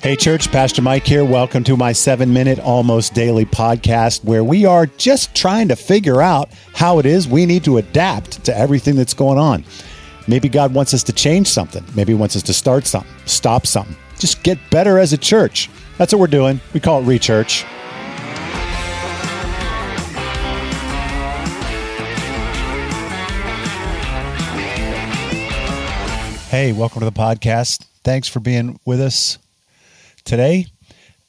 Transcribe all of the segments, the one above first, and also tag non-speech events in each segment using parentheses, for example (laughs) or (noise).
Hey, church, Pastor Mike here. Welcome to my seven minute, almost daily podcast where we are just trying to figure out how it is we need to adapt to everything that's going on. Maybe God wants us to change something. Maybe He wants us to start something, stop something, just get better as a church. That's what we're doing. We call it Rechurch. Hey, welcome to the podcast. Thanks for being with us today.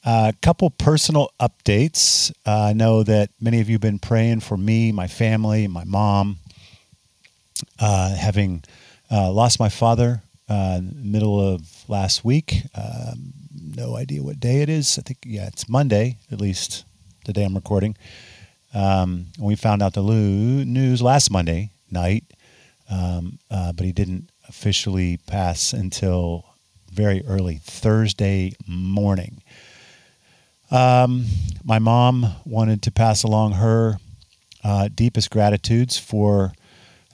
A uh, couple personal updates. Uh, I know that many of you have been praying for me, my family, my mom. Uh, having uh, lost my father uh, middle of last week. Um, no idea what day it is. I think yeah, it's Monday at least. The day I'm recording. Um, we found out the news last Monday night, um, uh, but he didn't officially pass until very early Thursday morning. Um, my mom wanted to pass along her uh, deepest gratitudes for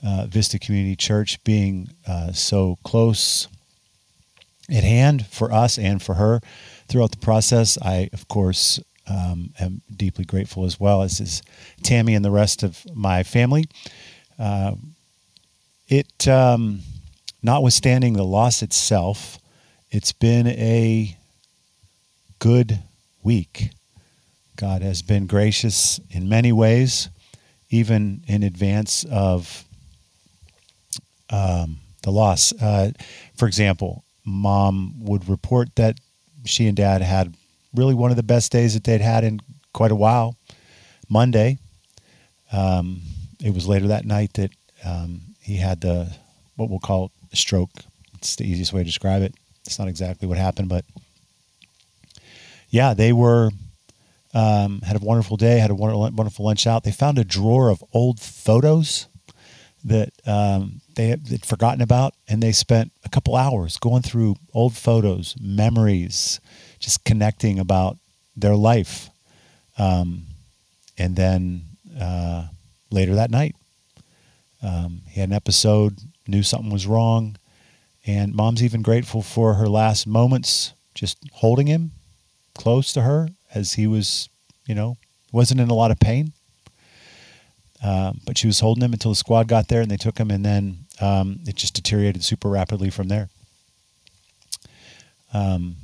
uh, Vista Community Church being uh, so close at hand for us and for her throughout the process. I, of course, um, am deeply grateful as well as is Tammy and the rest of my family. Uh, it um, notwithstanding the loss itself, it's been a good week. God has been gracious in many ways, even in advance of um, the loss. Uh, for example, mom would report that she and dad had really one of the best days that they'd had in quite a while. Monday, um, it was later that night that um, he had the what we'll call stroke. It's the easiest way to describe it. It's not exactly what happened, but yeah, they were um, had a wonderful day, had a wonderful lunch out. They found a drawer of old photos that um, they had forgotten about, and they spent a couple hours going through old photos, memories, just connecting about their life. Um, and then uh, later that night, um, he had an episode knew something was wrong. And mom's even grateful for her last moments, just holding him close to her as he was, you know, wasn't in a lot of pain. Um, but she was holding him until the squad got there and they took him, and then um, it just deteriorated super rapidly from there. Um,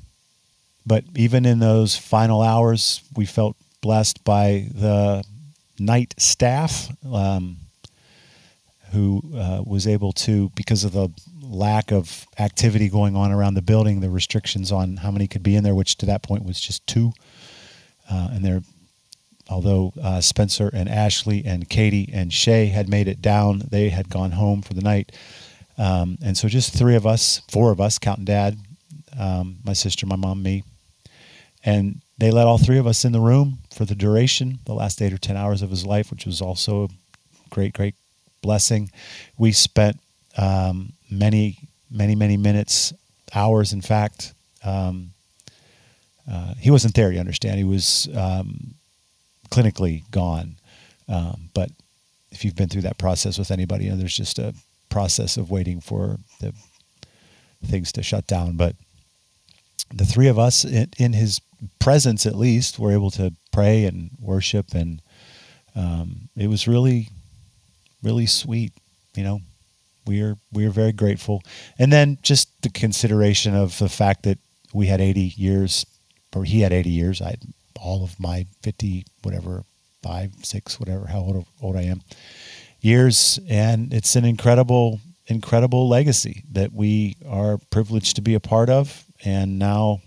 but even in those final hours, we felt blessed by the night staff. Um, who uh, was able to, because of the lack of activity going on around the building, the restrictions on how many could be in there, which to that point was just two. Uh, and there, although uh, Spencer and Ashley and Katie and Shay had made it down, they had gone home for the night. Um, and so just three of us, four of us, counting dad, um, my sister, my mom, me. And they let all three of us in the room for the duration, the last eight or 10 hours of his life, which was also a great, great blessing. We spent um, many, many, many minutes, hours, in fact. Um, uh, he wasn't there, you understand. He was um, clinically gone. Um, but if you've been through that process with anybody, you know, there's just a process of waiting for the things to shut down. But the three of us, in, in his presence at least, were able to pray and worship, and um, it was really really sweet. You know, we are we are very grateful. And then just the consideration of the fact that we had 80 years, or he had 80 years. I had all of my 50, whatever, five, six, whatever, how old, old I am, years, and it's an incredible, incredible legacy that we are privileged to be a part of, and now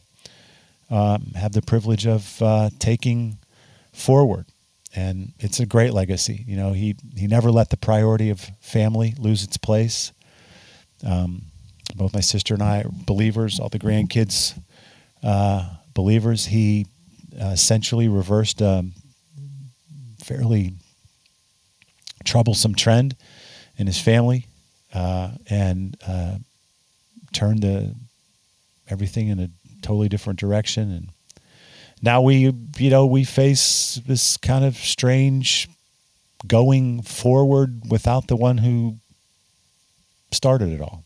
um, have the privilege of uh, taking forward and it's a great legacy. You know, he he never let the priority of family lose its place. Um, both my sister and I are believers. All the grandkids uh, believers. He uh, essentially reversed a fairly troublesome trend in his family uh, and uh, turned the, everything in a totally different direction and now we you know we face this kind of strange going forward without the one who started it all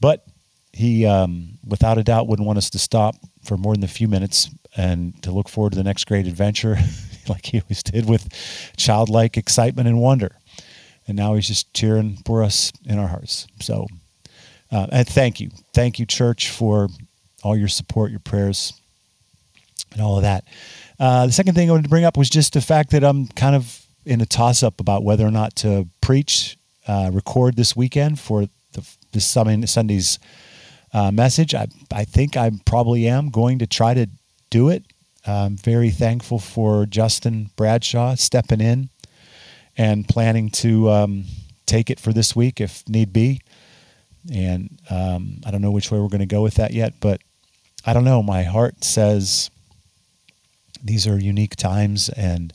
but he um, without a doubt wouldn't want us to stop for more than a few minutes and to look forward to the next great adventure, (laughs) like he always did with childlike excitement and wonder. And now he's just cheering for us in our hearts. So, uh, and thank you. Thank you, church, for all your support, your prayers, and all of that. Uh, the second thing I wanted to bring up was just the fact that I'm kind of in a toss up about whether or not to preach, uh, record this weekend for the, this Sunday's uh, message. I, I think I probably am going to try to do it. I'm very thankful for Justin Bradshaw stepping in and planning to um, take it for this week if need be. And um, I don't know which way we're going to go with that yet, but I don't know. My heart says these are unique times and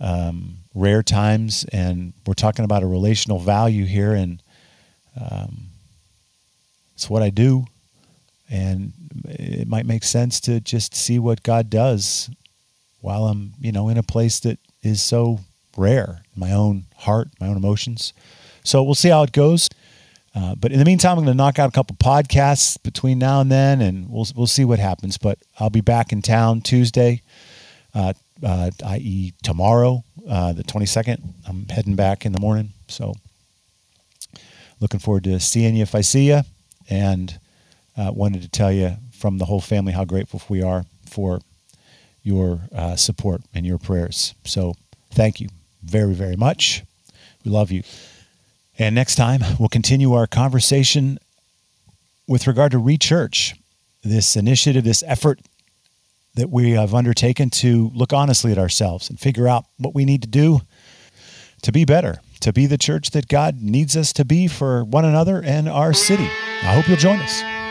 um, rare times, and we're talking about a relational value here, and um, it's what I do, and it might make sense to just see what God does while I'm, you know, in a place that is so rare in my own heart, my own emotions. So we'll see how it goes. Uh, but in the meantime, I'm going to knock out a couple podcasts between now and then, and we'll we'll see what happens. But I'll be back in town Tuesday, uh, uh, i.e., tomorrow, uh, the 22nd. I'm heading back in the morning, so looking forward to seeing you if I see you, and uh, wanted to tell you from the whole family how grateful we are for your uh, support and your prayers. So thank you very very much. We love you. And next time, we'll continue our conversation with regard to Rechurch, this initiative, this effort that we have undertaken to look honestly at ourselves and figure out what we need to do to be better, to be the church that God needs us to be for one another and our city. I hope you'll join us.